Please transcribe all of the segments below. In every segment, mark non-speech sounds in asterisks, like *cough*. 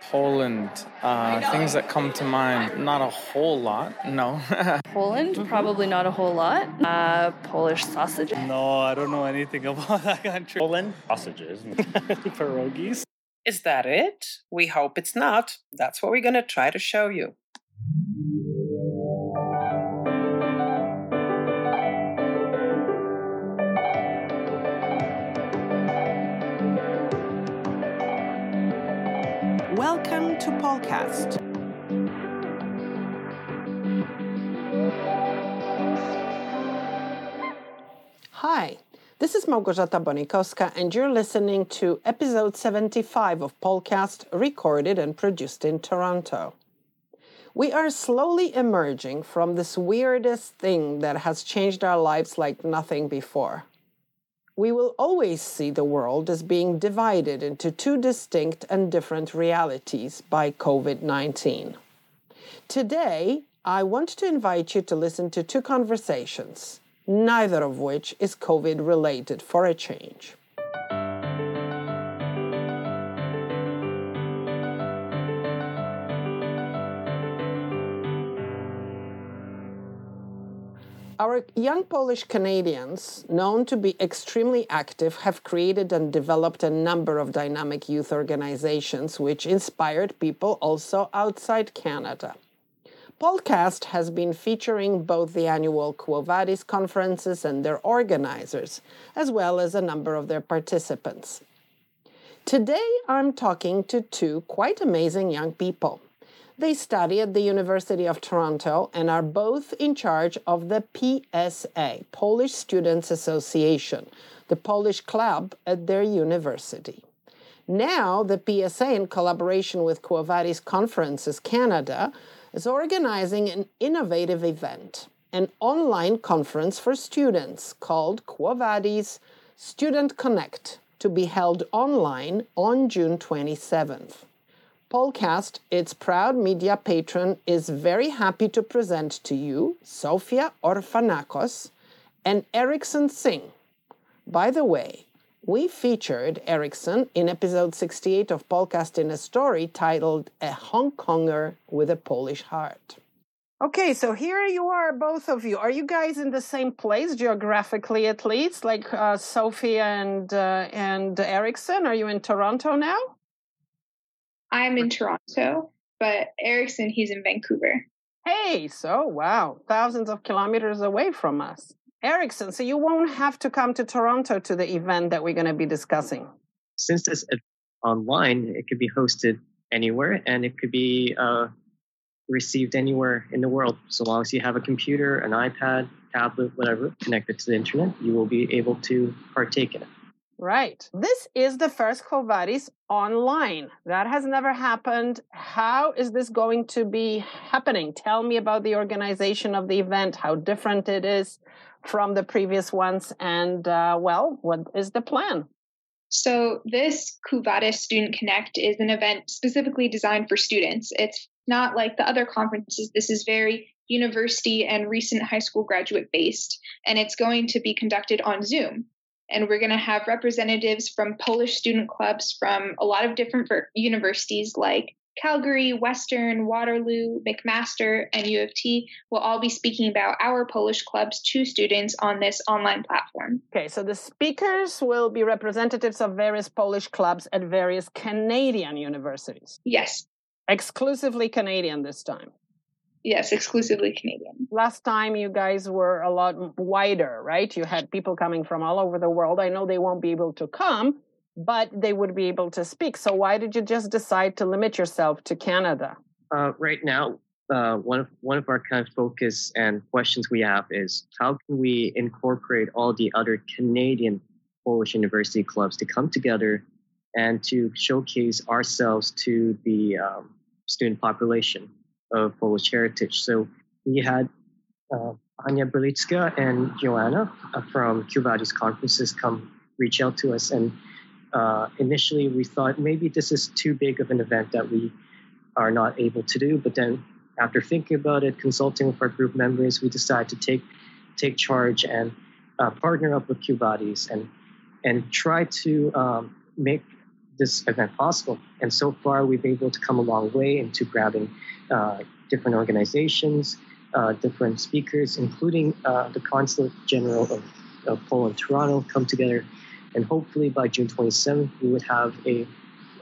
Poland. Uh, things that come to mind, not a whole lot, no. *laughs* Poland, mm-hmm. probably not a whole lot. Uh, Polish sausage. No, I don't know anything about *laughs* that country. Poland, sausages, *laughs* pierogies. Is that it? We hope it's not. That's what we're going to try to show you. Welcome to Polcast. Hi, this is Małgorzata Bonikowska, and you're listening to episode 75 of Polcast, recorded and produced in Toronto. We are slowly emerging from this weirdest thing that has changed our lives like nothing before we will always see the world as being divided into two distinct and different realities by COVID 19. Today, I want to invite you to listen to two conversations, neither of which is COVID related for a change. Our young Polish Canadians, known to be extremely active, have created and developed a number of dynamic youth organizations which inspired people also outside Canada. Polcast has been featuring both the annual Quo Vadis conferences and their organizers, as well as a number of their participants. Today, I'm talking to two quite amazing young people. They study at the University of Toronto and are both in charge of the PSA, Polish Students Association, the Polish club at their university. Now, the PSA, in collaboration with Quo Vadis Conferences Canada, is organizing an innovative event, an online conference for students called Quo Vadis Student Connect, to be held online on June 27th. Polcast, its proud media patron, is very happy to present to you Sofia Orfanakos and Erickson Singh. By the way, we featured Erickson in episode 68 of Polcast in a story titled A Hong Konger with a Polish Heart. Okay, so here you are, both of you. Are you guys in the same place geographically, at least, like uh, Sophia and uh, and Erickson? Are you in Toronto now? I'm in Toronto, but Erickson, he's in Vancouver. Hey, so wow, thousands of kilometers away from us. Erickson, so you won't have to come to Toronto to the event that we're going to be discussing. Since this is online, it could be hosted anywhere and it could be uh, received anywhere in the world. So long as you have a computer, an iPad, tablet, whatever, connected to the internet, you will be able to partake in it. Right. This is the first Quo Vadis online. That has never happened. How is this going to be happening? Tell me about the organization of the event, how different it is from the previous ones, and uh, well, what is the plan? So, this Quo Vadis Student Connect is an event specifically designed for students. It's not like the other conferences. This is very university and recent high school graduate based, and it's going to be conducted on Zoom and we're going to have representatives from Polish student clubs from a lot of different universities like Calgary, Western, Waterloo, McMaster, and U of T will all be speaking about our Polish clubs to students on this online platform. Okay, so the speakers will be representatives of various Polish clubs at various Canadian universities. Yes. Exclusively Canadian this time. Yes, exclusively Canadian. Last time you guys were a lot wider, right? You had people coming from all over the world. I know they won't be able to come, but they would be able to speak. So why did you just decide to limit yourself to Canada? Uh, right now, uh, one of one of our kind of focus and questions we have is how can we incorporate all the other Canadian Polish university clubs to come together and to showcase ourselves to the um, student population of Polish heritage. So we had uh, Anya Berlicka and Joanna uh, from Quo Vadis conferences come reach out to us. And uh, initially we thought maybe this is too big of an event that we are not able to do. But then after thinking about it, consulting with our group members, we decided to take take charge and uh, partner up with Quo Vadis and and try to um, make this event possible. And so far, we've been able to come a long way into grabbing uh, different organizations, uh, different speakers, including uh, the Consulate General of, of Poland, Toronto, come together. And hopefully by June 27th, we would have a,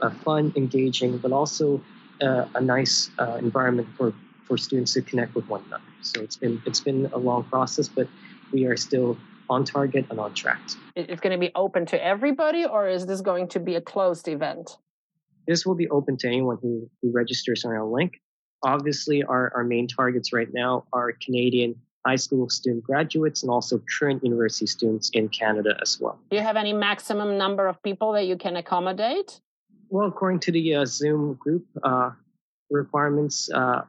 a fun, engaging, but also uh, a nice uh, environment for, for students to connect with one another. So it's been it's been a long process, but we are still on target and on track. It's going to be open to everybody, or is this going to be a closed event? This will be open to anyone who, who registers on our link. Obviously, our, our main targets right now are Canadian high school student graduates and also current university students in Canada as well. Do you have any maximum number of people that you can accommodate? Well, according to the uh, Zoom group uh, requirements, uh,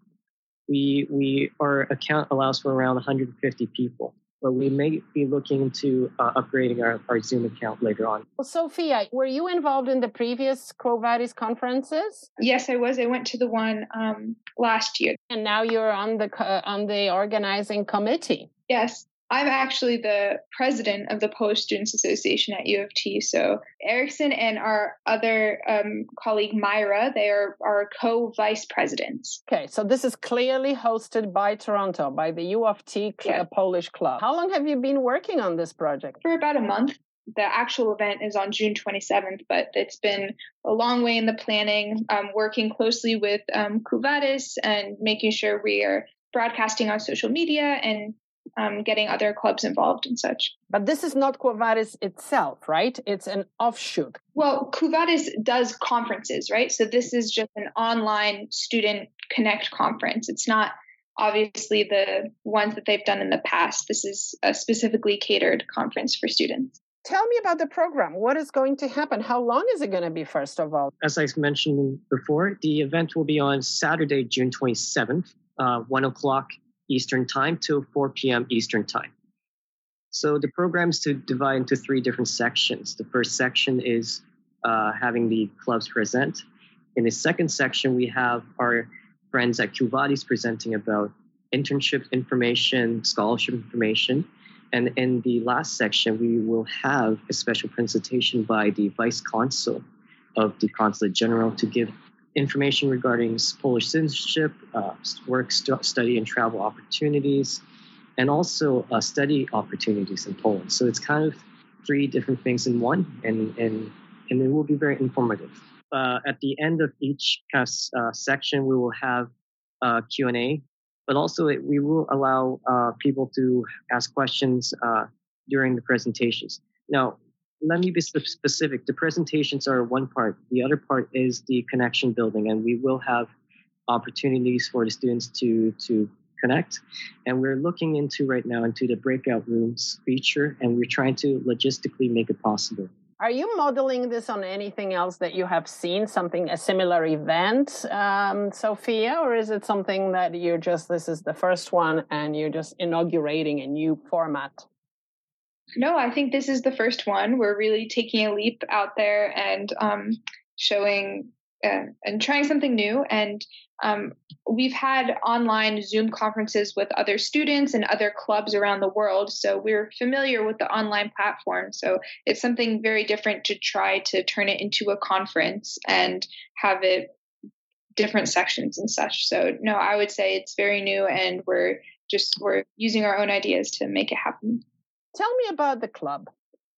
we we our account allows for around 150 people but we may be looking to uh, upgrading our, our Zoom account later on. Well, Sophia, were you involved in the previous Quo Vadis conferences? Yes, I was. I went to the one um, last year. And now you're on the on the organizing committee. Yes. I'm actually the president of the Polish Students Association at U of T. So Erickson and our other um, colleague Myra, they are our co-vice presidents. Okay, so this is clearly hosted by Toronto, by the U of T yeah. Polish Club. How long have you been working on this project? For about a month. The actual event is on June 27th, but it's been a long way in the planning, um, working closely with um, Quo Vadis and making sure we are broadcasting on social media and um, getting other clubs involved and such. But this is not Quo itself, right? It's an offshoot. Well, Quo does conferences, right? So this is just an online student connect conference. It's not obviously the ones that they've done in the past. This is a specifically catered conference for students. Tell me about the program. What is going to happen? How long is it going to be, first of all? As I mentioned before, the event will be on Saturday, June 27th, uh, 1 o'clock Eastern Time till 4 p.m. Eastern Time. So the program is to divide into three different sections. The first section is uh, having the clubs present. In the second section, we have our friends at Quo Vadis presenting about internship information, scholarship information. And in the last section, we will have a special presentation by the Vice Consul of the Consulate General to give information regarding Polish citizenship, uh, work, st- study, and travel opportunities, and also uh, study opportunities in Poland. So it's kind of three different things in one, and and and it will be very informative. Uh, at the end of each kind of, uh, section, we will have uh, Q and A, but also it, we will allow uh, people to ask questions during the presentations. Now, let me be specific. The presentations are one part. The other part is the connection building, and we will have opportunities for the students to to connect. And we're looking into right now into the breakout rooms feature, and we're trying to logistically make it possible. Are you modeling this on anything else that you have seen, something a similar event, um, Sophia, or is it something that you're just this is the first one and you're just inaugurating a new format? No, I think this is the first one. We're really taking a leap out there and um, showing uh, and trying something new. And um, we've had online Zoom conferences with other students and other clubs around the world. So we're familiar with the online platform. So it's something very different to try to turn it into a conference and have it different sections and such. So no, I would say it's very new and we're just we're using our own ideas to make it happen. Tell me about the club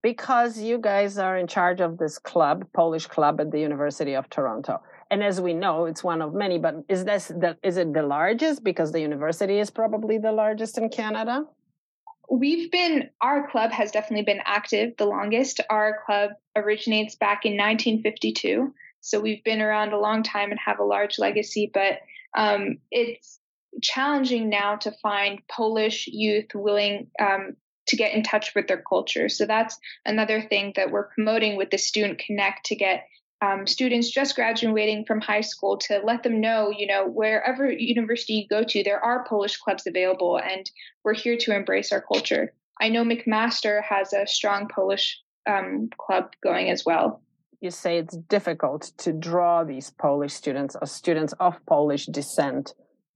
because you guys are in charge of this club, Polish club at the University of Toronto. And as we know, it's one of many, but is this the, is it the largest because the university is probably the largest in Canada? We've been our club has definitely been active the longest. Our club originates back in 1952. So we've been around a long time and have a large legacy, but um, it's challenging now to find Polish youth willing um, to get in touch with their culture. So that's another thing that we're promoting with the Student Connect to get um, students just graduating from high school to let them know, you know, wherever university you go to, there are Polish clubs available, and we're here to embrace our culture. I know McMaster has a strong Polish um, club going as well. You say it's difficult to draw these Polish students or students of Polish descent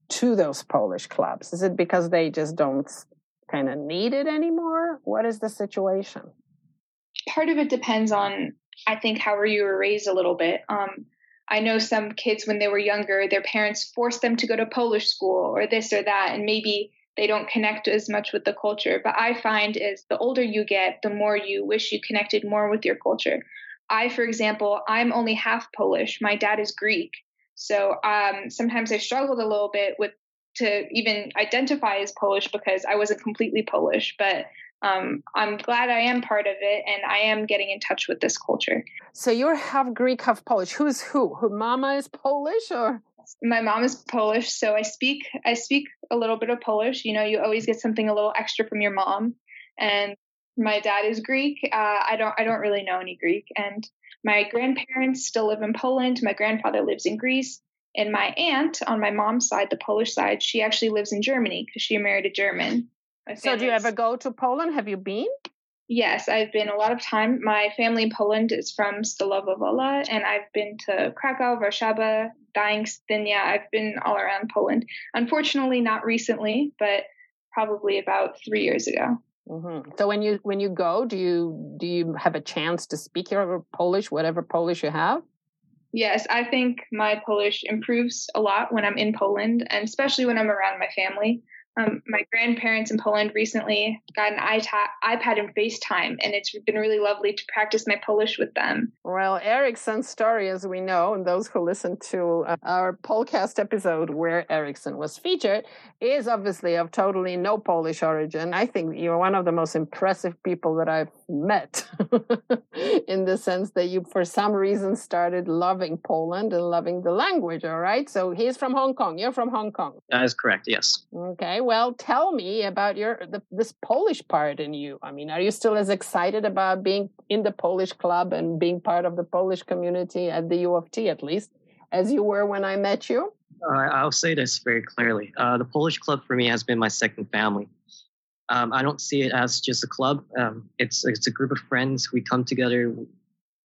to those Polish clubs. Is it because they just don't kind of need it anymore? What is the situation? Part of it depends on I think however you were raised a little bit. Um, I know some kids when they were younger, their parents forced them to go to Polish school or this or that, and maybe they don't connect as much with the culture. But I find is the older you get, the more you wish you connected more with your culture. I, for example, I'm only half Polish. My dad is Greek, so um, sometimes I struggled a little bit with to even identify as Polish because I wasn't completely Polish. But um, I'm glad I am part of it and I am getting in touch with this culture. So you're half Greek, half Polish. Who's who? Her mama is Polish or? My mom is Polish, so I speak I speak a little bit of Polish. You know, you always get something a little extra from your mom. And my dad is Greek. Uh, I don't I don't really know any Greek. And my grandparents still live in Poland. My grandfather lives in Greece. And my aunt on my mom's side, the Polish side, she actually lives in Germany because she married a German. So, do you ever go to Poland? Have you been? Yes, I've been a lot of time. My family in Poland is from Stalowa Wola, and I've been to Krakow, Warszawa, Gdańsk, Gdynia. I've been all around Poland. Unfortunately, not recently, but probably about three years ago. Mm-hmm. So when you when you go, do you do you have a chance to speak your Polish, whatever Polish you have? Yes, I think my Polish improves a lot when I'm in Poland, and especially when I'm around my family. Um, my grandparents in Poland recently got an iPad and FaceTime, and it's been really lovely to practice my Polish with them. Well, Erickson's story, as we know, and those who listened to uh, our podcast episode where Erickson was featured, is obviously of totally no Polish origin. I think you're one of the most impressive people that I've met *laughs* in the sense that you, for some reason, started loving Poland and loving the language. All right. So he's from Hong Kong. You're from Hong Kong. That is correct. Yes. Okay well, tell me about your the, this Polish part in you. I mean, are you still as excited about being in the Polish club and being part of the Polish community at the U of T, at least, as you were when I met you? Uh, I'll say this very clearly. Uh, the Polish club for me has been my second family. Um, I don't see it as just a club. Um, it's it's a group of friends. We come together,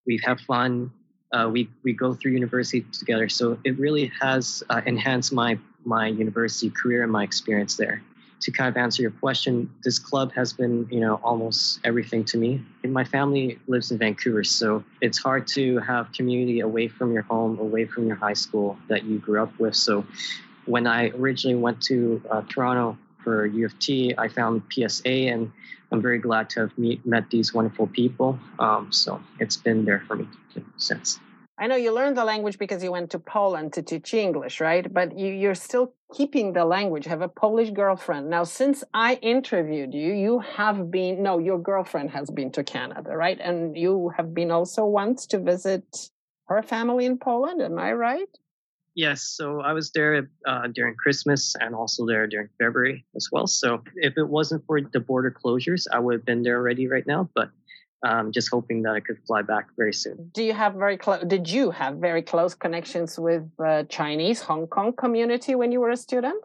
we have fun, uh, we we go through university together. So it really has uh, enhanced my my university career and my experience there. To kind of answer your question, this club has been you know almost everything to me. And my family lives in Vancouver, so it's hard to have community away from your home, away from your high school that you grew up with. So when I originally went to uh, Toronto for U of T, I found PSA and I'm very glad to have meet, met these wonderful people. Um, so it's been there for me since. I know you learned the language because you went to Poland to teach English, right? But you, you're still keeping the language. Have a Polish girlfriend. Now, since I interviewed you, you have been, no, your girlfriend has been to Canada, right? And you have been also once to visit her family in Poland. Am I right? Yes, so I was there uh, during Christmas and also there during February as well. So if it wasn't for the border closures, I would have been there already right now. But um, just hoping that I could fly back very soon. Do you have very close? Did you have very close connections with uh, Chinese Hong Kong community when you were a student?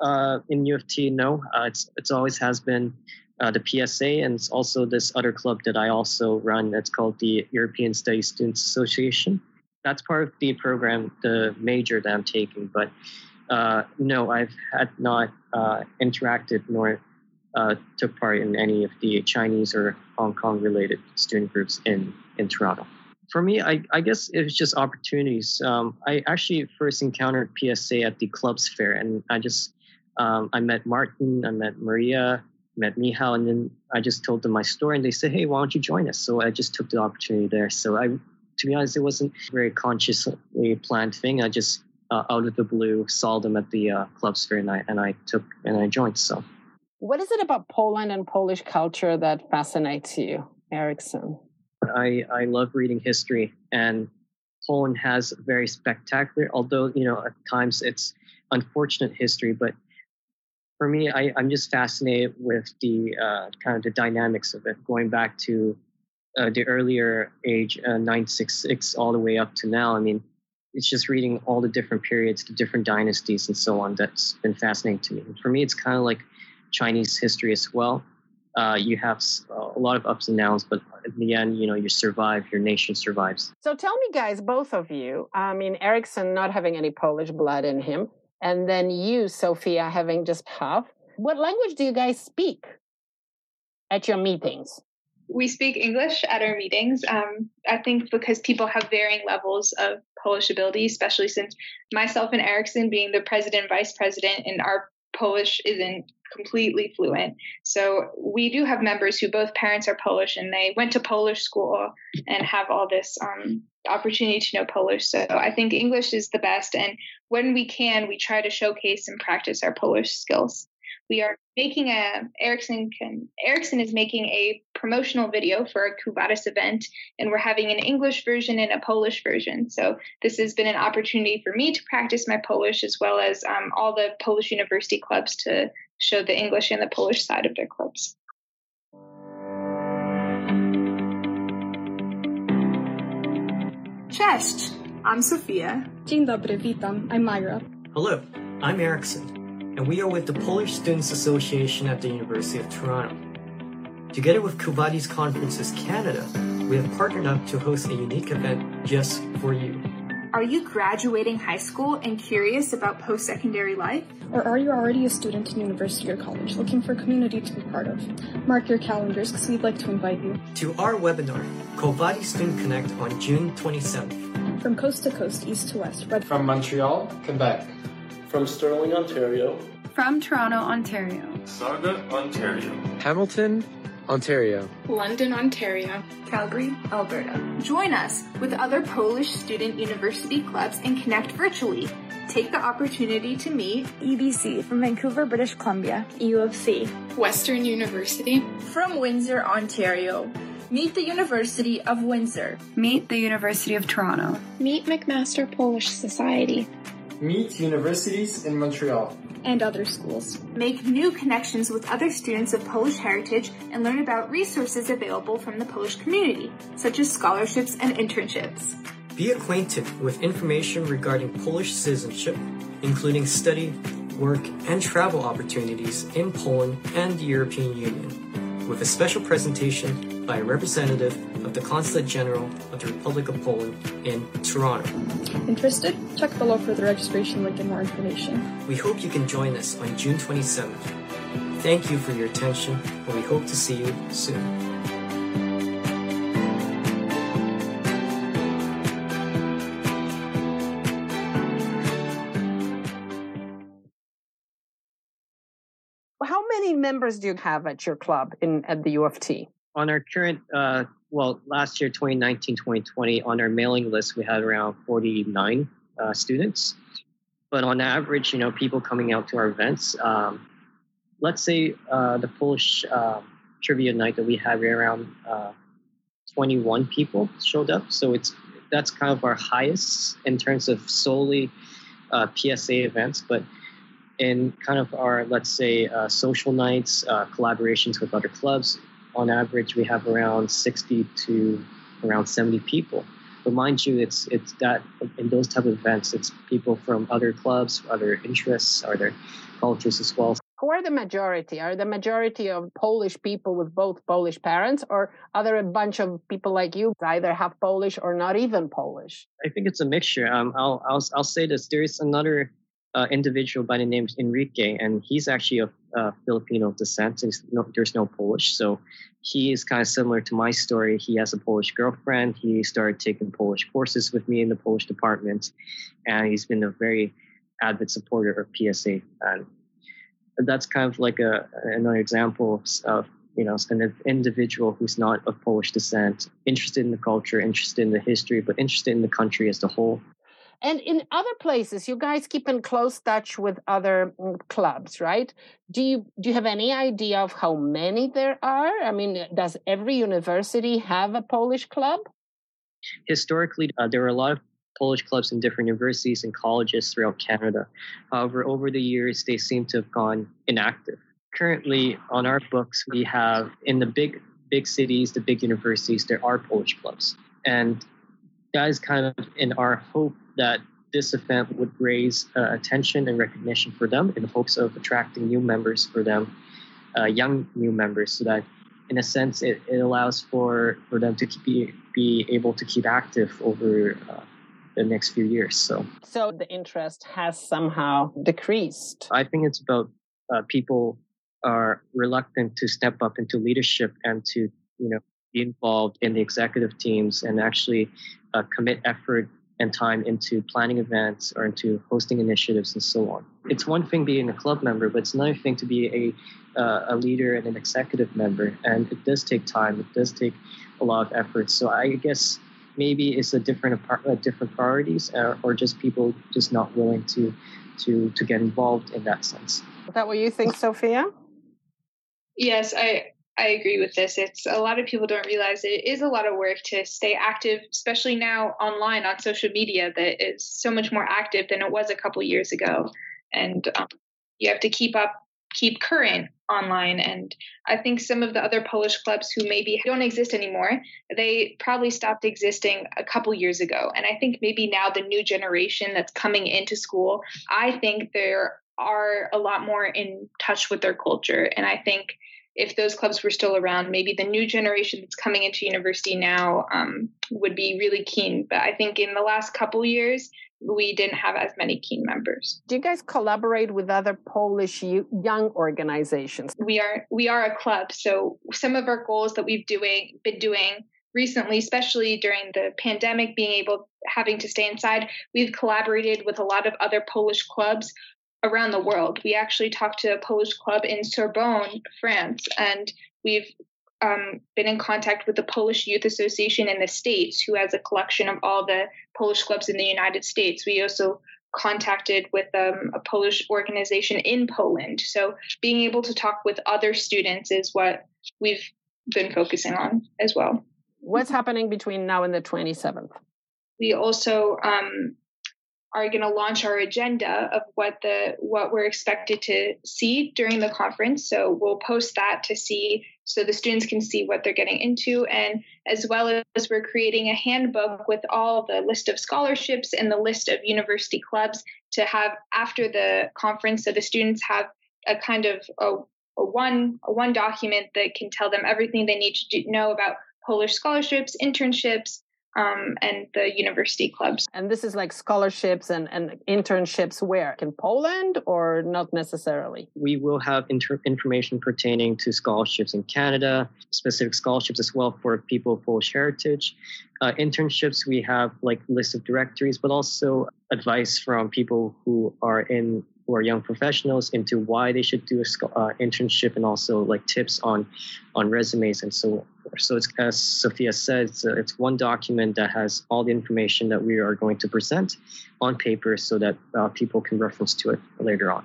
Uh, in U of T, no. Uh, it's it's always has been uh, the PSA, and it's also this other club that I also run. That's called the European Studies Students Association that's part of the program, the major that I'm taking. But uh, no, I've had not uh, interacted nor uh, took part in any of the Chinese or Hong Kong related student groups in, in Toronto. For me, I, I guess it was just opportunities. Um, I actually first encountered PSA at the clubs fair, and I just um, I met Martin, I met Maria, met Mihal, and then I just told them my story, and they said, "Hey, why don't you join us?" So I just took the opportunity there. So I to be honest, it wasn't a very consciously planned thing. I just uh, out of the blue saw them at the uh, clubs fair, and I and I took and I joined. So, what is it about Poland and Polish culture that fascinates you, Erickson? I I love reading history, and Poland has very spectacular, although you know at times it's unfortunate history, but for me, I I, am just fascinated with the uh, kind of the dynamics of it, going back to uh, the earlier age, uh, 966, all the way up to now. I mean, it's just reading all the different periods, the different dynasties, and so on. That's been fascinating to me. For me, it's kind of like Chinese history as well. Uh, you have a lot of ups and downs, but in the end, you know, you survive. Your nation survives. So tell me, guys, both of you. I mean, Erickson not having any Polish blood in him, and then you, Sophia, having just half. What language do you guys speak at your meetings? We speak English at our meetings. Um, I think because people have varying levels of Polish ability, especially since myself and Erickson being the president vice president, and our Polish isn't completely fluent. So we do have members who both parents are Polish and they went to Polish school and have all this um, opportunity to know Polish. So I think English is the best. And when we can, we try to showcase and practice our Polish skills we are making a Erickson can Erickson is making a promotional video for a Quo Vadis event, and we're having an English version and a Polish version. So this has been an opportunity for me to practice my Polish as well as um, all the Polish university clubs to show the English and the Polish side of their clubs. Cześć, I'm Sophia. Dzień dobry, witam. I'm Myra. Hello, I'm Erickson and we are with the Polish Students Association at the University of Toronto. Together with Quo Vadis Conferences Canada, we have partnered up to host a unique event just for you. Are you graduating high school and curious about post secondary life? Or are you already a student in university or college looking for a community to be part of? Mark your calendars because we'd like to invite you to our webinar, Quo Vadis Student Connect on June 27th. From coast to coast, east to west. From Montreal, Quebec. From Sterling, Ontario. From Toronto, Ontario. Sauga, Ontario. Hamilton, Ontario. London, Ontario. Calgary, Alberta. Join us with other Polish student university clubs and connect virtually. Take the opportunity to meet UBC from Vancouver, British Columbia, U of C, Western University, from Windsor, Ontario. Meet the University of Windsor. Meet the University of Toronto. Meet McMaster Polish Society. Meet universities in Montreal. And other schools. Make new connections with other students of Polish heritage and learn about resources available from the Polish community, such as scholarships and internships. Be acquainted with information regarding Polish citizenship, including study, work, and travel opportunities in Poland and the European Union, with a special presentation by a representative of the Consulate General of the Republic of Poland in Toronto. Interested? Check below for the registration link and more information. We hope you can join us on June 27th. Thank you for your attention, and we hope to see you soon. Members do you have at your club in at the U of T? on our current, uh, well, last year, 2019, 2020, on our mailing list, we had around 49 uh, students. But on average, you know, people coming out to our events, um, let's say uh, the Polish uh, trivia night that we had, around uh, 21 people showed up. So it's that's kind of our highest in terms of solely uh, PSA events. But in kind of our, let's say, social nights, collaborations with other clubs, on average, we have around 60 to around 70 people. But mind you, it's it's that in those type of events, it's people from other clubs, other interests, other cultures as well. Who are the majority? Are the majority of Polish people with both Polish parents, or are there a bunch of people like you either have Polish or not even Polish? I think it's a mixture. Um, I'll, I'll I'll say this. There is another uh, individual by the name of Enrique, and he's actually of uh, Filipino descent. No, there's no Polish, so he is kind of similar to my story. He has a Polish girlfriend. He started taking Polish courses with me in the Polish department, and he's been a very avid supporter of PSA. And that's kind of like a another example of you know an individual who's not of Polish descent, interested in the culture, interested in the history, but interested in the country as a whole. And in other places, you guys keep in close touch with other mm, clubs, right? Do you do you have any idea of how many there are? I mean, does every university have a Polish club? Historically, uh, there were a lot of Polish clubs in different universities and colleges throughout Canada. However, over the years, they seem to have gone inactive. Currently, on our books, we have in the big big cities, the big universities, there are Polish clubs, and that is kind of in our hope that this event would raise uh, attention and recognition for them in hopes of attracting new members for them, uh, young new members, so that in a sense it, it allows for, for them to be, be able to keep active over uh, the next few years. So, so the interest has somehow decreased. I think it's about uh, people are reluctant to step up into leadership and to you know be involved in the executive teams and actually uh, commit effort and time into planning events or into hosting initiatives and so on. It's one thing being a club member, but it's another thing to be a, uh, a leader and an executive member. And it does take time, it does take a lot of effort. So I guess maybe it's a different, uh, different priorities or, or just people just not willing to, to, to get involved in that sense. Is that what you think, Sophia? Yes, I I agree with this. It's a lot of people don't realize it is a lot of work to stay active, especially now online on social media that is so much more active than it was a couple years ago. And um, you have to keep up, keep current online. And I think some of the other Polish clubs who maybe don't exist anymore, they probably stopped existing a couple years ago. And I think maybe now the new generation that's coming into school, I think there are a lot more in touch with their culture. And I think if those clubs were still around, maybe the new generation that's coming into university now um, would be really keen. But I think in the last couple years, we didn't have as many keen members. Do you guys collaborate with other Polish young organizations? We are we are a club, so some of our goals that we've doing been doing recently, especially during the pandemic, being able having to stay inside, we've collaborated with a lot of other Polish clubs around the world. We actually talked to a Polish club in Sorbonne, France, and we've um, been in contact with the Polish Youth Association in the States, who has a collection of all the Polish clubs in the United States. We also contacted with um, a Polish organization in Poland. So being able to talk with other students is what we've been focusing on as well. What's happening between now and the 27th? We also um, are going to launch our agenda of what the what we're expected to see during the conference. So we'll post that to see so the students can see what they're getting into. And as well as we're creating a handbook with all the list of scholarships and the list of university clubs to have after the conference so the students have a kind of a, a one a one document that can tell them everything they need to do, know about Polish scholarships, internships, um, and the university clubs. And this is like scholarships and, and internships where? In Poland or not necessarily? We will have inter- information pertaining to scholarships in Canada, specific scholarships as well for people of Polish heritage. Uh, internships, we have like list of directories, but also advice from people who are in who are young professionals into why they should do a uh, internship and also like tips on on resumes and so forth. So it's as Sophia said, it's, uh, it's one document that has all the information that we are going to present on paper so that uh, people can reference to it later on.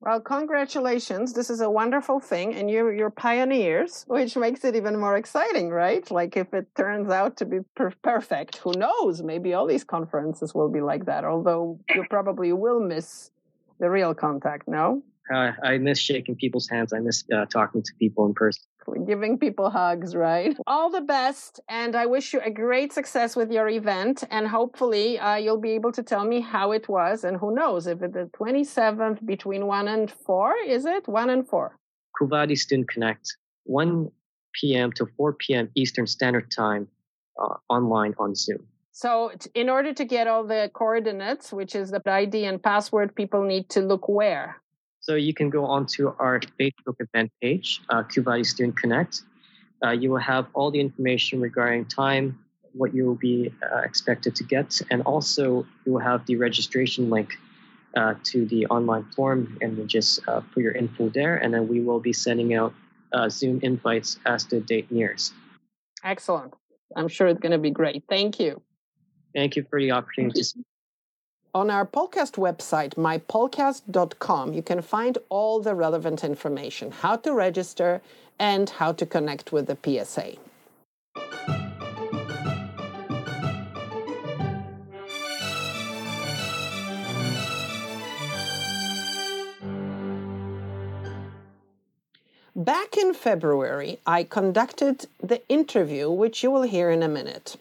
Well, congratulations. This is a wonderful thing, and you're, you're pioneers, which makes it even more exciting, right? Like, if it turns out to be per- perfect, who knows? Maybe all these conferences will be like that, although you probably will miss the real contact, no? Uh, I miss shaking people's hands. I miss uh, talking to people in person. Giving people hugs, right? All the best. And I wish you a great success with your event. And hopefully, uh, you'll be able to tell me how it was. And who knows if it's the 27th between 1 and 4, is it? 1 and 4. Quo Vadis Student Connect, 1 p.m. to 4 p.m. Eastern Standard Time uh, online on Zoom. So, in order to get all the coordinates, which is the ID and password, people need to look where? So, you can go onto our Facebook event page, uh, Quo Student Connect. Uh, you will have all the information regarding time, what you will be uh, expected to get, and also you will have the registration link uh, to the online form, and you just uh, put your info there, and then we will be sending out uh, Zoom invites as the date nears. Excellent. I'm sure it's going to be great. Thank you. Thank you for the opportunity. On our podcast website, mypolcast.com, you can find all the relevant information how to register and how to connect with the PSA. Back in February, I conducted the interview, which you will hear in a minute.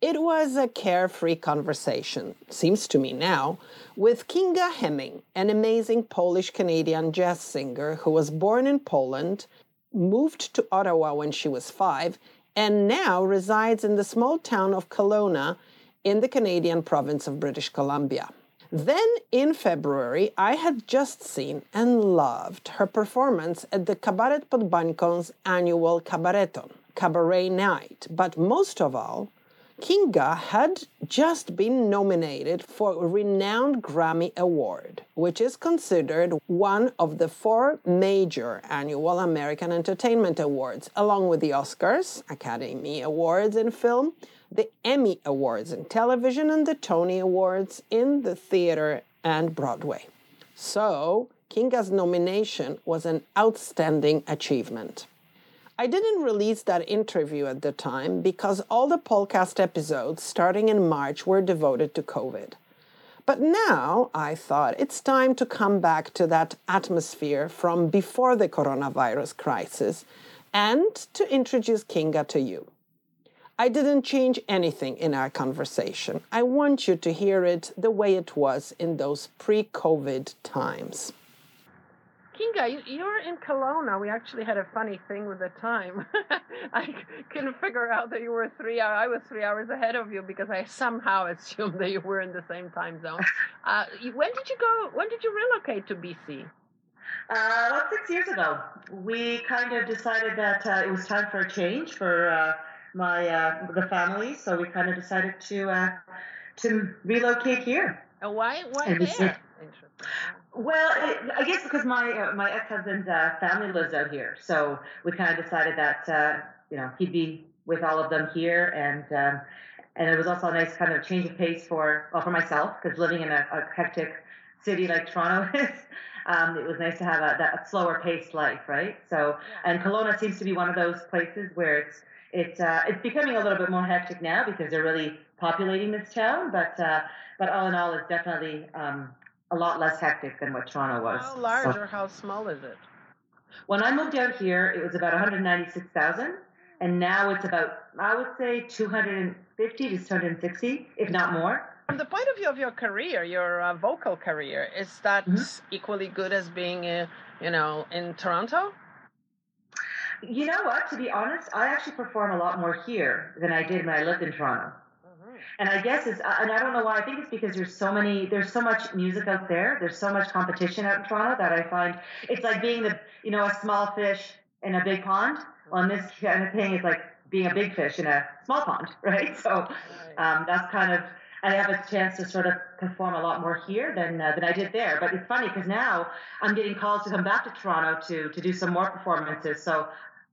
It was a carefree conversation, seems to me now, with Kinga Hemming, an amazing Polish Canadian jazz singer who was born in Poland, moved to Ottawa when she was five, and now resides in the small town of Kelowna in the Canadian province of British Columbia. Then in February, I had just seen and loved her performance at the Kabaret pod Bańką's annual Kabareton. cabaret night, but most of all, Kinga had just been nominated for a renowned Grammy Award, which is considered one of the four major annual American Entertainment Awards, along with the Oscars, Academy Awards in film, the Emmy Awards in television, and the Tony Awards in the theater and Broadway. So, Kinga's nomination was an outstanding achievement. I didn't release that interview at the time because all the podcast episodes starting in March were devoted to COVID. But now I thought it's time to come back to that atmosphere from before the coronavirus crisis and to introduce Kinga to you. I didn't change anything in our conversation. I want you to hear it the way it was in those pre COVID times. Kinga, you, you're in Kelowna. We actually had a funny thing with the time. *laughs* I couldn't figure out that you were three hours. I was three hours ahead of you because I somehow *laughs* assumed that you were in the same time zone. *laughs* Uh, when did you go? When did you relocate to BC? Uh, about six years ago, we kind of decided that uh, it was time for a change for uh, my uh, the family, so we kind of decided to uh, to relocate here. And why? Why there? Well, it, I guess because my uh, my ex husband's uh, family lives out here, so we kind of decided that uh, you know he'd be with all of them here, and um, and it was also a nice kind of change of pace for well for myself because living in a, a, hectic city like Toronto *laughs* is. Um, it was nice to have a, that slower paced life, right? So, and Kelowna seems to be one of those places where it's it's uh, it's becoming a little bit more hectic now because they're really populating this town. But uh, but all in all, it's definitely um, a lot less hectic than what Toronto was. How large so, or how small is it? When I moved out here, it was about 196,000, and now it's about I would say 250 to 260, if not more. From the point of view of your career, your uh, vocal career, is that mm-hmm. equally good as being, uh, you know, in Toronto? You know what? To be honest, I actually perform a lot more here than I did when I lived in Toronto. And I guess it's, and I don't know why. I think it's because there's so many, there's so much music out there. There's so much competition out in Toronto that I find it's like being the, you know, a small fish in a big pond. Well, in this kind of thing, it's like being a big fish in a small pond, *laughs* right? So um, that's kind of, I have a chance to sort of perform a lot more here than uh, than I did there. But it's funny because now I'm getting calls to come back to Toronto to to do some more performances. So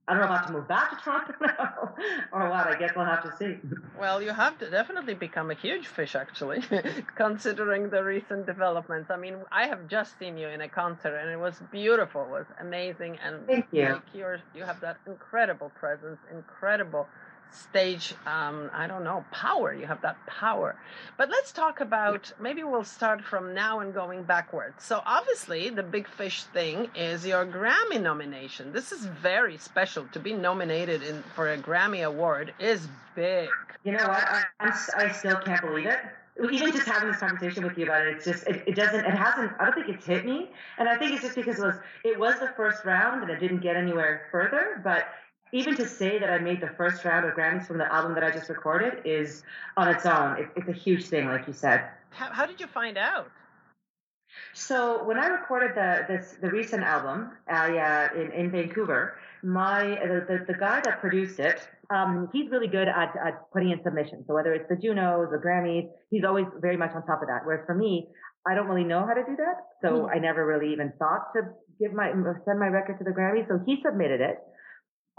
I don't know if I have to move back to Toronto now *laughs* or what. I guess we'll have to see. Well, you have to definitely become a huge fish, actually, *laughs* considering the recent developments. I mean, I have just seen you in a concert, and it was beautiful. It was amazing, and thank you. Like you have that incredible presence, incredible stage um, i don't know power. You have that power. But let's talk about maybe we'll start from now and going backwards. So obviously the big fish thing is your grammy nomination. This is very special. To be nominated in for a grammy award is big. You know what? I, I still can't believe it. Even just having this conversation with you about it, it's just it, it, doesn't it hasn't I don't think it's hit me, and I think it's just because it was it was the first round and it didn't get anywhere further. But even to say that I made the first round of Grammys from the album that I just recorded is on its own. It, it's a huge thing, like you said. How, how, did you find out? So when I recorded the this the recent album, I uh, in in Vancouver, my the, the, the guy that produced it, um, he's really good at, at putting in submissions. So whether it's the Junos, the Grammys, he's always very much on top of that. Whereas for me, I don't really know how to do that, so mm-hmm. I never really even thought to give my send my record to the Grammys. So he submitted it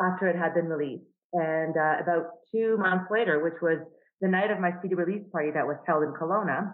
after it had been released. And uh, about two months later, which was the night of my CD release party that was held in Kelowna,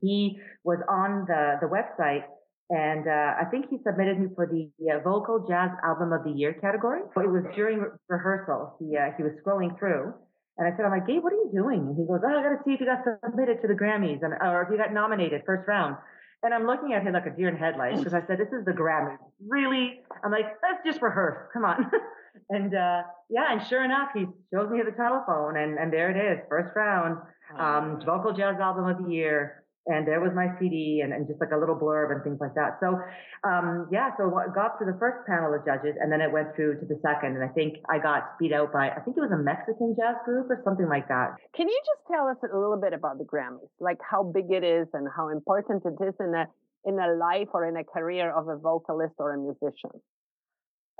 he was on the, the website and uh, I think he submitted me for the uh, vocal jazz album of the year category. So it was during re- rehearsal. He uh, he was scrolling through, and I said, "I'm like, Gabe, what are you doing?" And he goes, "Oh, I got to see if you got submitted to the Grammys, and or if you got nominated first round." And I'm looking at him like a deer in headlights *laughs* because I said, "This is the Grammys, really?" I'm like, "Let's just rehearse. Come on." *laughs* and uh, yeah, and sure enough, he shows me the telephone, and and there it is, first round, um, vocal jazz album of the year. And there was my CD and, and just like a little blurb and things like that. So, um, yeah, so I got through the first panel of judges and then it went through to the second. And I think I got beat out by, I think it was a Mexican jazz group or something like that. Can you just tell us a little bit about the Grammys, like how big it is and how important it is in a, in a life or in a career of a vocalist or a musician?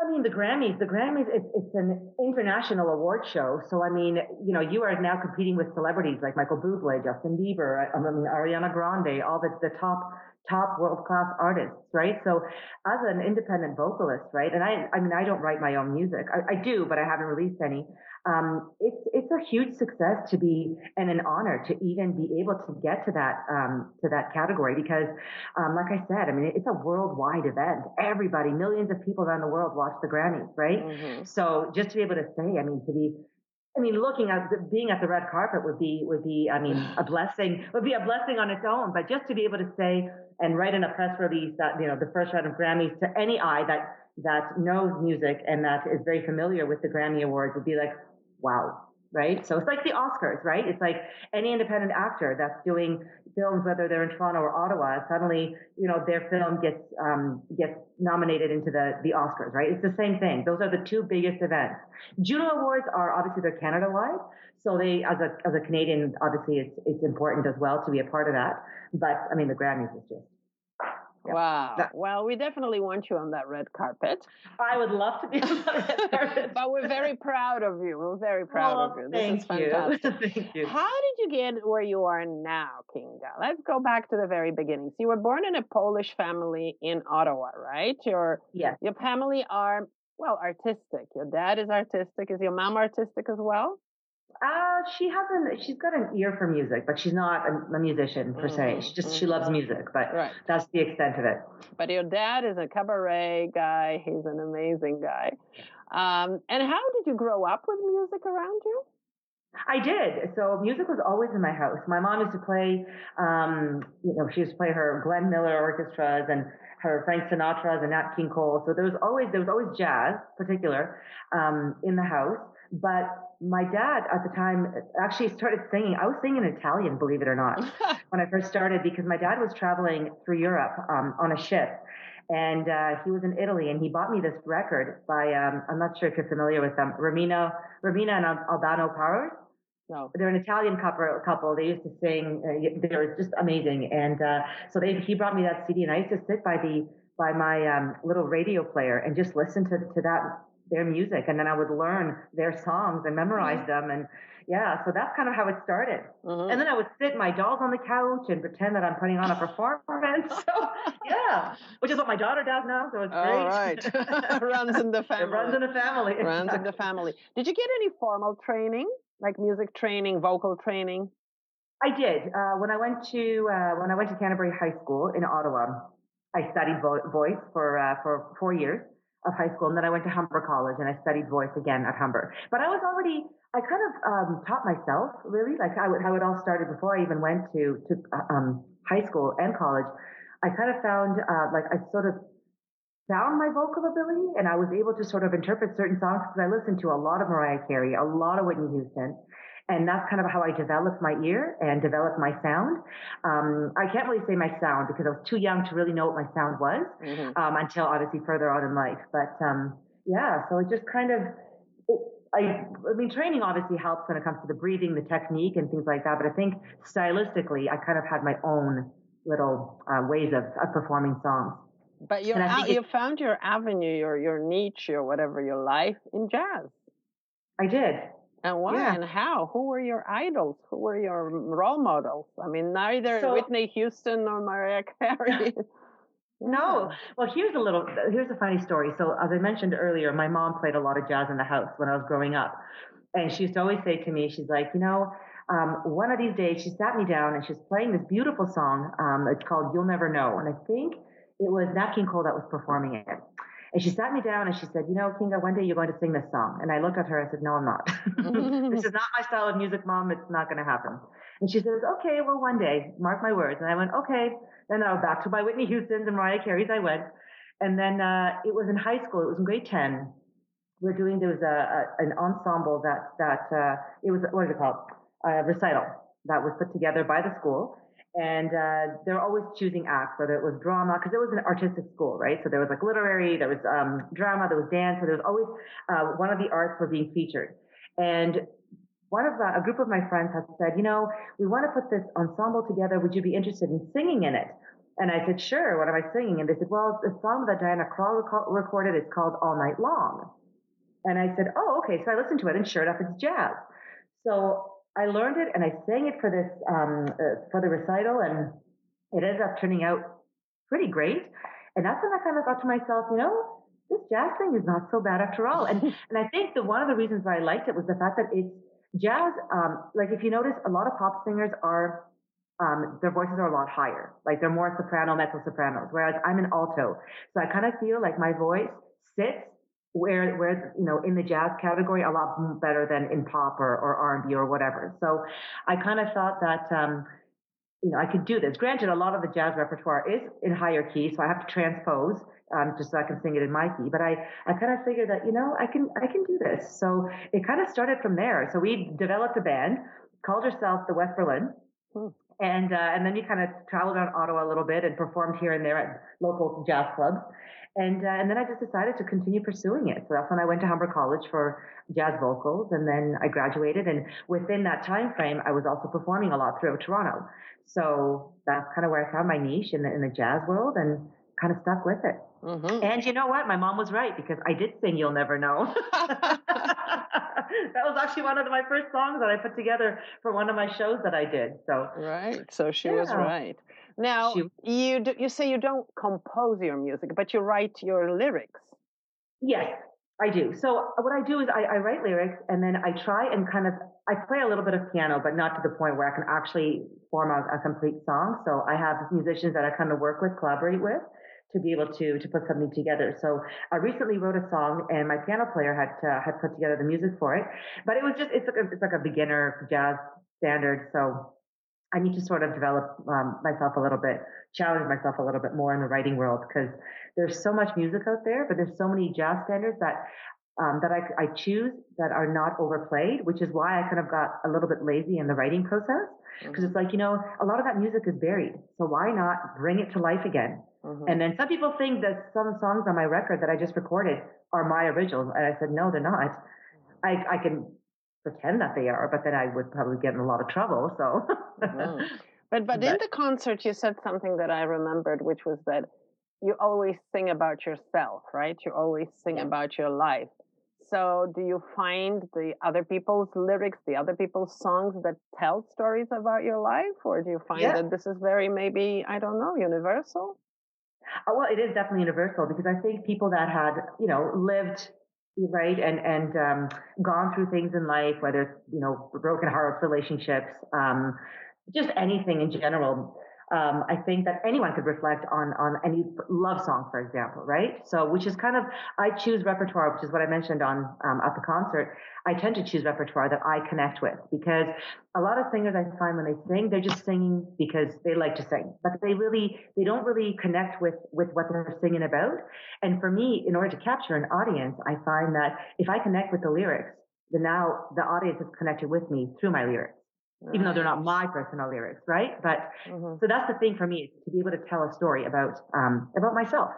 I mean, the Grammys, the Grammys, it's, it's an international award show. So, I mean, you know, you are now competing with celebrities like Michael Bublé, Justin Bieber, I mean, Ariana Grande, all the, the top, top world class artists, right? So as an independent vocalist, right? And I, I mean, I don't write my own music. I, I do, but I haven't released any. Um, it's, it's a huge success to be and an honor to even be able to get to that, um, to that category because, um, like I said, I mean, it's a worldwide event. Everybody, millions of people around the world watch the Grammys, right? Mm-hmm. So just to be able to say, I mean, to be I mean, looking at the, being at the red carpet would be would be, I mean, *sighs* a blessing would be a blessing on its own. But just to be able to say and write in a press release that you know the first round of Grammys to any eye that that knows music and that is very familiar with the Grammy Awards would be like, wow, right? So it's like the Oscars, right? It's like any independent actor that's doing films, whether they're in Toronto or Ottawa, suddenly, you know, their film gets, um, gets nominated into the, the Oscars, right? It's the same thing. Those are the two biggest events. Juno Awards are obviously they're Canada wide. So they, as a, as a Canadian, obviously it's, it's important as well to be a part of that. But I mean, the Grammys is just, yeah. Wow. That, well, we definitely want you on that red carpet. I would love to be on that red *laughs* carpet. but we're very proud of you. We're very proud oh, of you. This thank is *laughs* fantastic. You. thank you. How did you get where you are now, Kinga? Let's go back to the very beginning. So you were born in a Polish family in Ottawa, right? Your yes. Your family are well artistic. Your dad is artistic. Is your mom artistic as well? Uh, she hasn't. She's got an ear for music, but she's not a, a musician per se. She just mm-hmm. she loves music, but right. that's the extent of it. But your dad is a cabaret guy. He's an amazing guy. Um, and how did you grow up with music around you? I did. So music was always in my house. My mom used to play, um, you know, she used to play her Glenn Miller orchestras and her Frank Sinatra's and Nat King Cole. So there was always there was always jazz, particular, um, in the house. But my dad at the time actually started singing. I was singing in Italian, believe it or not, *laughs* when I first started because my dad was traveling through Europe um, on a ship. And uh, he was in Italy, and he bought me this record by um, I'm not sure if you're familiar with them, Romina, Romina and Albano Powers. No. They're an Italian couple. couple. They used to sing. Uh, they were just amazing. And uh, so they, he brought me that CD, and I used to sit by the by my um, little radio player and just listen to to that their music and then I would learn their songs and memorize mm-hmm. them and yeah, so that's kind of how it started. Mm-hmm. And then I would sit my dolls on the couch and pretend that I'm putting on a performance. *laughs* So yeah, which is what my daughter does now. So it's great. All right, *laughs* runs in the family. *laughs* It runs in the family. Runs in the family. Did you get any formal training, like music training, vocal training? I did. Uh, when I went to uh, when I went to Canterbury High School in Ottawa, I studied vo- voice for uh, for four years of high school. And then I went to Humber College and I studied voice again at Humber. But I was already, I kind of um, taught myself really, like how how it all started before I even went to, to uh, um, high school and college. I kind of found, uh, like I sort of found my vocal ability and I was able to sort of interpret certain songs because I listened to a lot of Mariah Carey, a lot of Whitney Houston. And that's kind of how I developed my ear and developed my sound. Um, I can't really say my sound because I was too young to really know what my sound was mm-hmm. um, until obviously further on in life. But um, yeah, so it just kind of, it, I, I mean, training obviously helps when it comes to the breathing, the technique, and things like that. But I think stylistically, I kind of had my own little uh, ways of, of performing songs. But you you found your avenue, or your niche, or whatever your life in jazz. I did. And why yeah. and how? Who were your idols? Who were your role models? I mean, neither so, Whitney Houston nor Mariah *laughs* Carey. *laughs* no. Well, here's a little, here's a funny story. So, as I mentioned earlier, my mom played a lot of jazz in the house when I was growing up. And she used to always say to me, she's like, you know, um, one of these days she sat me down and she's playing this beautiful song. Um, it's called You'll Never Know. And I think it was Nat King Cole that was performing it. And she sat me down and she said, you know, Kinga, one day you're going to sing this song. And I looked at her. I said, no, I'm not. *laughs* this is not my style of music, mom. It's not going to happen. And she says, okay, well, one day, mark my words. And I went, okay. Then I was back to my Whitney Houston's and Mariah Carey's. I went. And then, uh, it was in high school. It was in grade 10. We are doing, there was a, a an ensemble that, that, uh, it was, what is it called? A recital that was put together by the school and uh, they're always choosing acts, whether it was drama, because it was an artistic school, right? So there was like literary, there was um, drama, there was dance, so there was always uh, one of the arts were being featured. And one of uh, a group of my friends had said, you know, we want to put this ensemble together. Would you be interested in singing in it? And I said, sure, what am I singing? And they said, well, the song that Diana Krall recorded is called All Night Long. And I said, oh, okay. So I listened to it and sure enough, it's jazz. So I learned it and I sang it for this, um, uh, for the recital and it ended up turning out pretty great. And that's when I kind of thought to myself, you know, this jazz thing is not so bad after all. And, *laughs* and I think the one of the reasons why I liked it was the fact that it's jazz. Um, like if you notice, a lot of pop singers are um, their voices are a lot higher. Like they're more soprano, mezzo sopranos, whereas I'm an alto. So I kind of feel like my voice sits where, where, you know, in the jazz category a lot better than in pop or, or R&B or whatever. So I kind of thought that, um, you know, I could do this. Granted, a lot of the jazz repertoire is in higher key, so I have to transpose um, just so I can sing it in my key. But I, I kind of figured that, you know, I can, I can do this. So it kind of started from there. So we developed a band, called herself the West Berlin. Hmm. And, uh, and then you kind of traveled around Ottawa a little bit and performed here and there at local jazz clubs. And, uh, and then I just decided to continue pursuing it. So that's when I went to Humber College for jazz vocals. And then I graduated. And within that time frame, I was also performing a lot throughout Toronto. So that's kind of where I found my niche in the, in the jazz world and kind of stuck with it. Mm-hmm. And you know what? My mom was right because I did sing You'll Never Know. *laughs* that was actually one of my first songs that I put together for one of my shows that I did. So right, so she yeah. was right. Now she, you do, you say you don't compose your music, but you write your lyrics. Yes, I do. So what I do is I, I write lyrics and then I try and kind of I play a little bit of piano, but not to the point where I can actually form a, a complete song. So I have musicians that I kind of work with, collaborate with to be able to to put something together. So I recently wrote a song, and my piano player had uh, had put together the music for it. But it was just it's like a, it's like a beginner jazz standard. So I need to sort of develop um, myself a little bit, challenge myself a little bit more in the writing world because there's so much music out there, but there's so many jazz standards that um, that I, I, choose that are not overplayed, which is why I kind of got a little bit lazy in the writing process. Because mm-hmm. it's like, you know, a lot of that music is buried. So why not bring it to life again? Mm-hmm. And then some people think that some songs on my record that I just recorded are my originals. And I said, no, they're not. I, I can pretend that they are, but then I would probably get in a lot of trouble. So, mm-hmm. *laughs* but, but in the concert, you said something that I remembered, which was that you always sing about yourself, right? You always sing yeah. about your life. So, do you find the other people's lyrics, the other people's songs that tell stories about your life, or do you find yeah. that this is very maybe I don't know universal? Uh, well, it is definitely universal because I think people that had, you know, lived right? And and um, gone through things in life, whether it's you know broken hearts, relationships, um, just anything in general, um, I think that anyone could reflect on on any love song, for example, right? So, which is kind of I choose repertoire, which is what I mentioned on um, at the concert. I tend to choose repertoire that I connect with because a lot of singers I find when they sing, they're just singing because they like to sing, but they really they don't really connect with with what they're singing about. And for me, in order to capture an audience, I find that if I connect with the lyrics, then now the audience is connected with me through my lyrics right. even though they're not my personal lyrics, right? But mm-hmm. so that's the thing for me to be able to tell a story about um, about myself.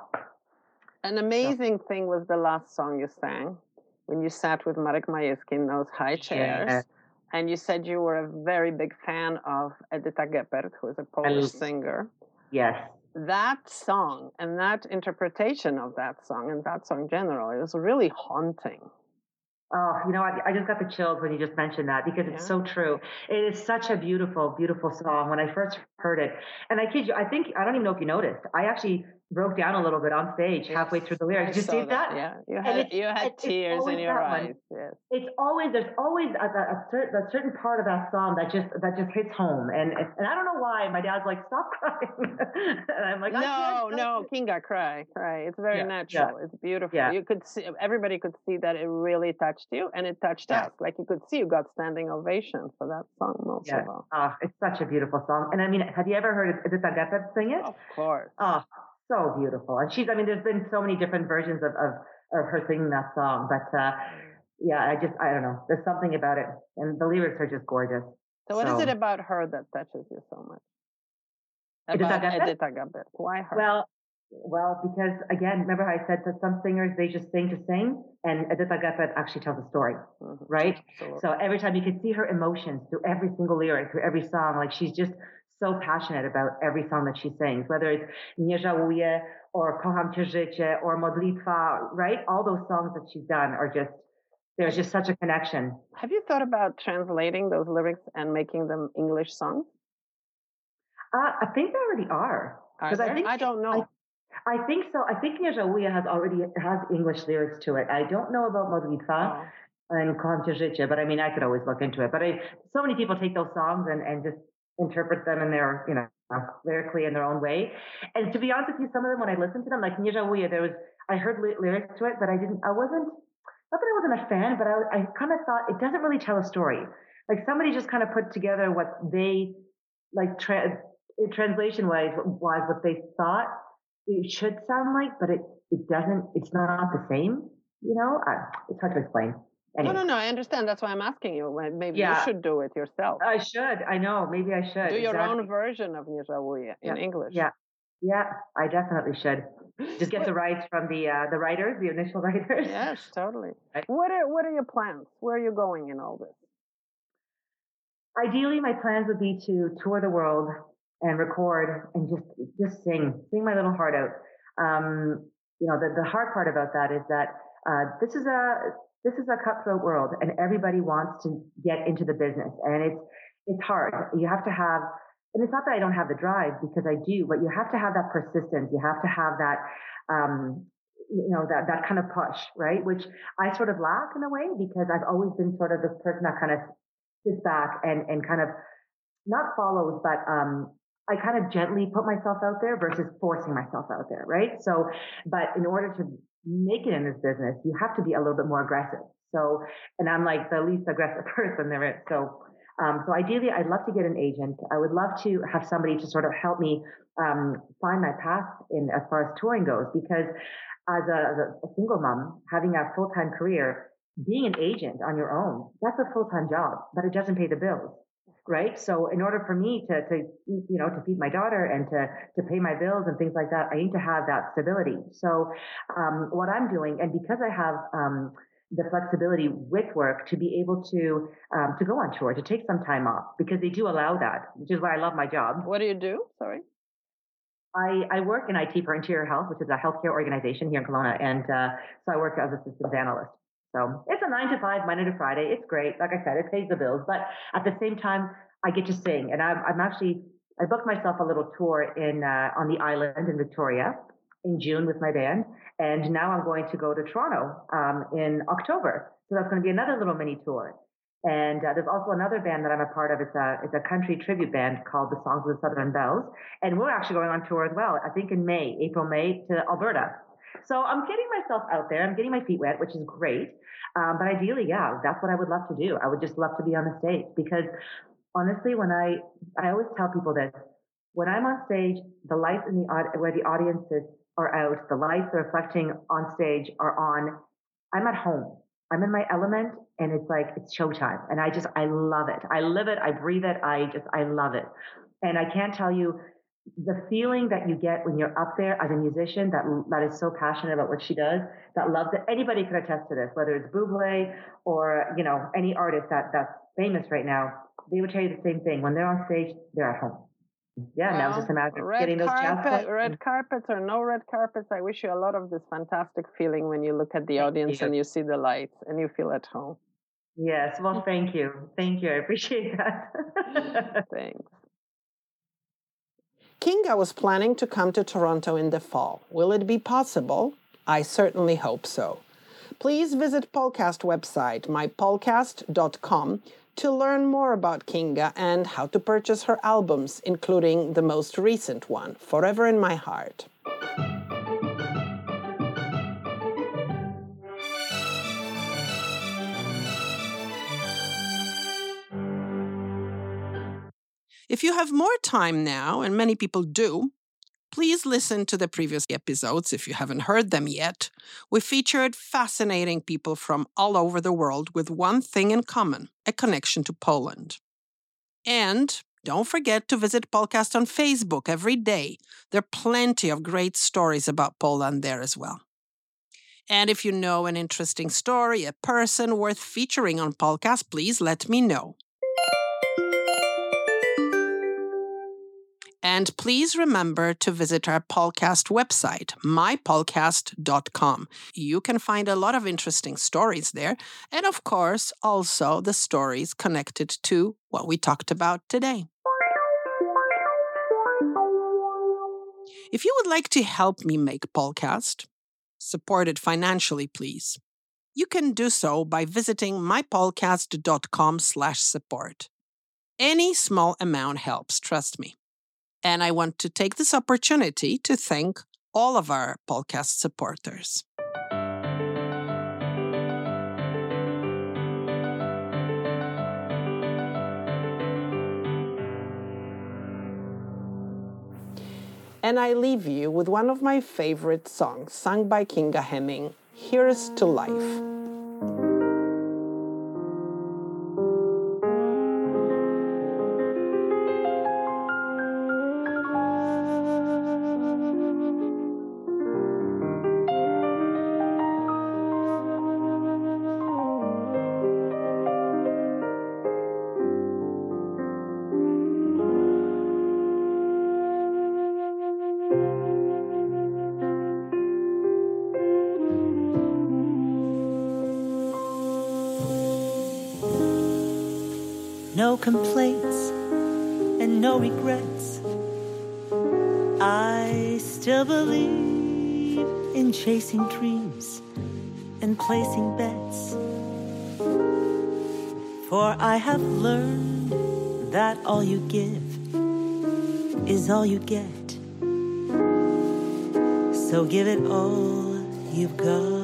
An amazing so. thing was the last song you sang when you sat with Marek Majewski in those high chairs. Yeah. And you said you were a very big fan of Edyta Geppert, who is a Polish singer. Yes. That song and that interpretation of that song and that song generally was really haunting. Oh, you know, I, I, just got the chills when you just mentioned that because it's yeah. so true. It is such a beautiful, beautiful song. When I first heard it, and I kid you, I think I don't even know if you noticed. I actually broke down a little bit on stage yes. halfway through the lyrics. Did you see that? that? Yeah, you had you had tears in your eyes. Yes. It's always there's always a, a, a, certain, a certain part of that song that just that just hits home, and and I don't know why. My dad's like, "Stop crying," *laughs* and I'm like, "No, no, Kinga, cry, cry. It's very yeah, natural. Yeah. It's beautiful. Yeah. You could see everybody could see that it really touched you, and it touched us. Like you could see you got standing ovation for that song most yeah. of all. Oh, it's such a beautiful song, and I mean, have you ever heard Edyta Geppert sing it? Of course. Oh so beautiful. And she's, I mean, there's been so many different versions of, of, of her singing that song, but, uh, yeah, I just, I don't know. There's something about it. And the lyrics are just gorgeous. So what so. is it about her that touches you so much? About Edyta Geppert. Why her? Well, well, because again, remember how I said that some singers, they just sing to sing and Edith Geppert actually tells a story, mm-hmm. right? Absolutely. So every time you can see her emotions through every single lyric, through every song, like she's just so passionate about every song that she sings, whether it's Nie żałuję or Kocham Cię Życie or Modlitwa, right? All those songs that she's done are just, there's just such a connection. Have you thought about translating those lyrics and making them English songs? Uh, I think they already are. Because I think I don't know. I, I think so. I think Nie żałuję has already has English lyrics to it. I don't know about Modlitwa. Oh. And Życie, but I mean, I could always look into it. But I, so many people take those songs and, and just interpret them in their, you know, lyrically in their own way. And to be honest with you, some of them, when I listened to them, like Nie żałuję, there was, I heard ly- lyrics to it, but I didn't, I wasn't, not that I wasn't a fan, but I, I kind of thought it doesn't really tell a story. Like somebody just kind of put together what they, like, tra- translation wise, wise, what they thought it should sound like, but it, it doesn't, it's not the same, you know? I, it's hard to explain. Anyway. No, no, no. I understand. That's why I'm asking you. Maybe Yeah. you should do it yourself. I should. I know. Maybe I should. do your exactly. own version of żałuję in Yeah. English. Yeah. Yeah, I definitely should. Just get the *laughs* rights from the uh, the writers, the initial *laughs* writers. Yes, totally. Right. What are what are your plans? Where are you going in all this? Ideally, my plans would be to tour the world and record and just just sing, sing my little heart out. Um, you know, the the hard part about that is that uh, this is a this is a cutthroat world, and everybody wants to get into the business, and it's it's hard. You have to have, and it's not that I don't have the drive because I do, but you have to have that persistence. You have to have that. Um, you know that that kind of push, right? Which I sort of lack in a way because I've always been sort of this person that kind of sits back and and kind of not follows, but um, I kind of gently put myself out there versus forcing myself out there, right? So, but in order to make it in this business, you have to be a little bit more aggressive. So, and I'm like the least aggressive *laughs* person there is. So, um, so ideally, I'd love to get an agent. I would love to have somebody to sort of help me um, find my path in as far as touring goes, because as a, as a single mom, having a full time career, being an agent on your own, that's a full time job, but it doesn't pay the bills right? So in order for me to, to, you know, to feed my daughter and to, to pay my bills and things like that, I need to have that stability. So, um, what I'm doing, and because I have, um, the flexibility with work to be able to, um, to go on tour, to take some time off because they do allow that, which is why I love my job. What do you do? Sorry. I, I work in IT for Interior Health, which is a healthcare organization here in Kelowna. And, uh, so I work as a systems analyst. So it's a nine to five, Monday to Friday. It's great. Like I said, it pays the bills, but at the same time, I get to sing. And I'm, I'm actually, I booked myself a little tour in, uh, on the island in Victoria in June with my band. And now I'm going to go to Toronto, um, in October. So that's going to be another little mini tour. And uh, there's also another band that I'm a part of. It's a, it's a country tribute band called the Songs of the Southern Bells. And we're actually going on tour as well. I think in May, April, May to Alberta. So I'm getting myself out there. I'm getting my feet wet, which is great. Um, but ideally, yeah, that's what I would love to do. I would just love to be on the stage because honestly, when I, I always tell people this, when I'm on stage, the lights in the, where the audiences are out, the lights are reflecting on stage are on. I'm at home. I'm in my element and it's like, it's showtime. And I just, I love it. I live it. I breathe it. I just, I love it. And I can't tell you the feeling that you get when you're up there as a musician that that is so passionate about what she does, that loves it. Anybody could attest to this, whether it's Buble or you know any artist that that's famous right now. They would tell you the same thing. When they're on stage, they're at home. Yeah, now it's just of getting those carpet, red carpets or no red carpets. I wish you a lot of this fantastic feeling when you look at the audience you. and you see the lights and you feel at home. Yes, well, thank you, thank you. I appreciate that. *laughs* Thanks. Kinga was planning to come to Toronto in the fall. Will it be possible? I certainly hope so. Please visit Polcast website, mypolcast.com, to learn more about Kinga and how to purchase her albums, including the most recent one, Forever in My Heart. If you have more time now, and many people do, please listen to the previous episodes if you haven't heard them yet. We featured fascinating people from all over the world with one thing in common a connection to Poland. And don't forget to visit Polcast on Facebook every day. There are plenty of great stories about Poland there as well. And if you know an interesting story, a person worth featuring on Polcast, please let me know. And please remember to visit our podcast website, mypolcast.com. You can find a lot of interesting stories there. And of course, also the stories connected to what we talked about today. If you would like to help me make Polcast, support it financially, please. You can do so by visiting mypolcast.com slash support. Any small amount helps, trust me. And I want to take this opportunity to thank all of our podcast supporters. And I leave you with one of my favorite songs sung by Kinga Hemming, Here's to Life. Chasing dreams and placing bets. For I have learned that all you give is all you get. So give it all you've got.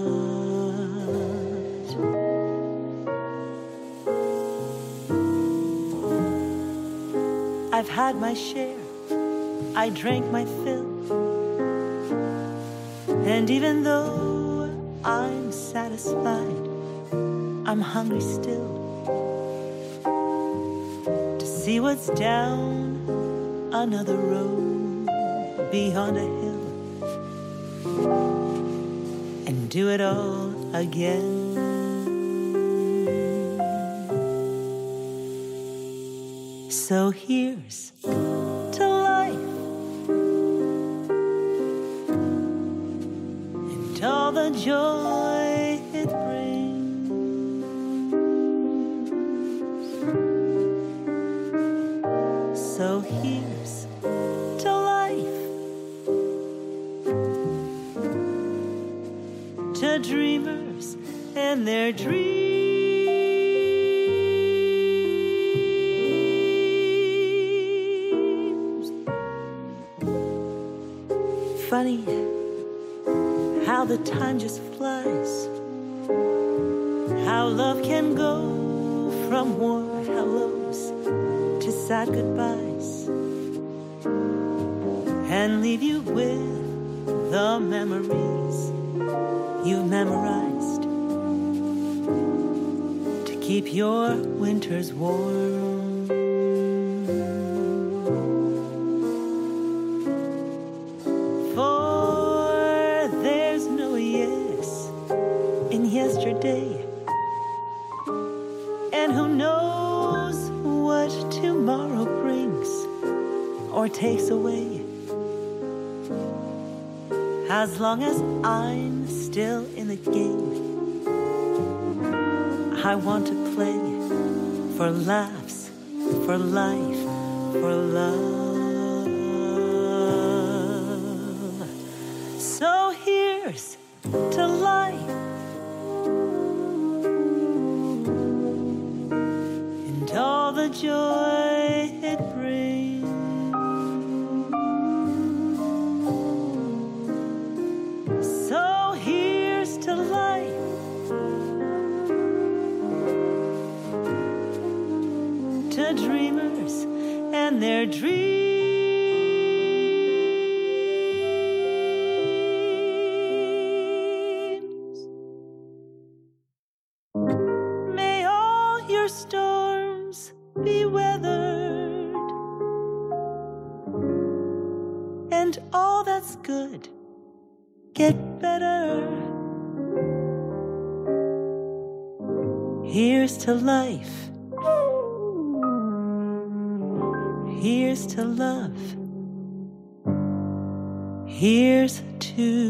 I've had my share, I drank my fill. And even though I'm satisfied, I'm hungry still to see what's down another road beyond a hill and do it all again. So here's all long as I'm still in the game, I want to play for laughs, for life, for love. So here's to life. And all the joy to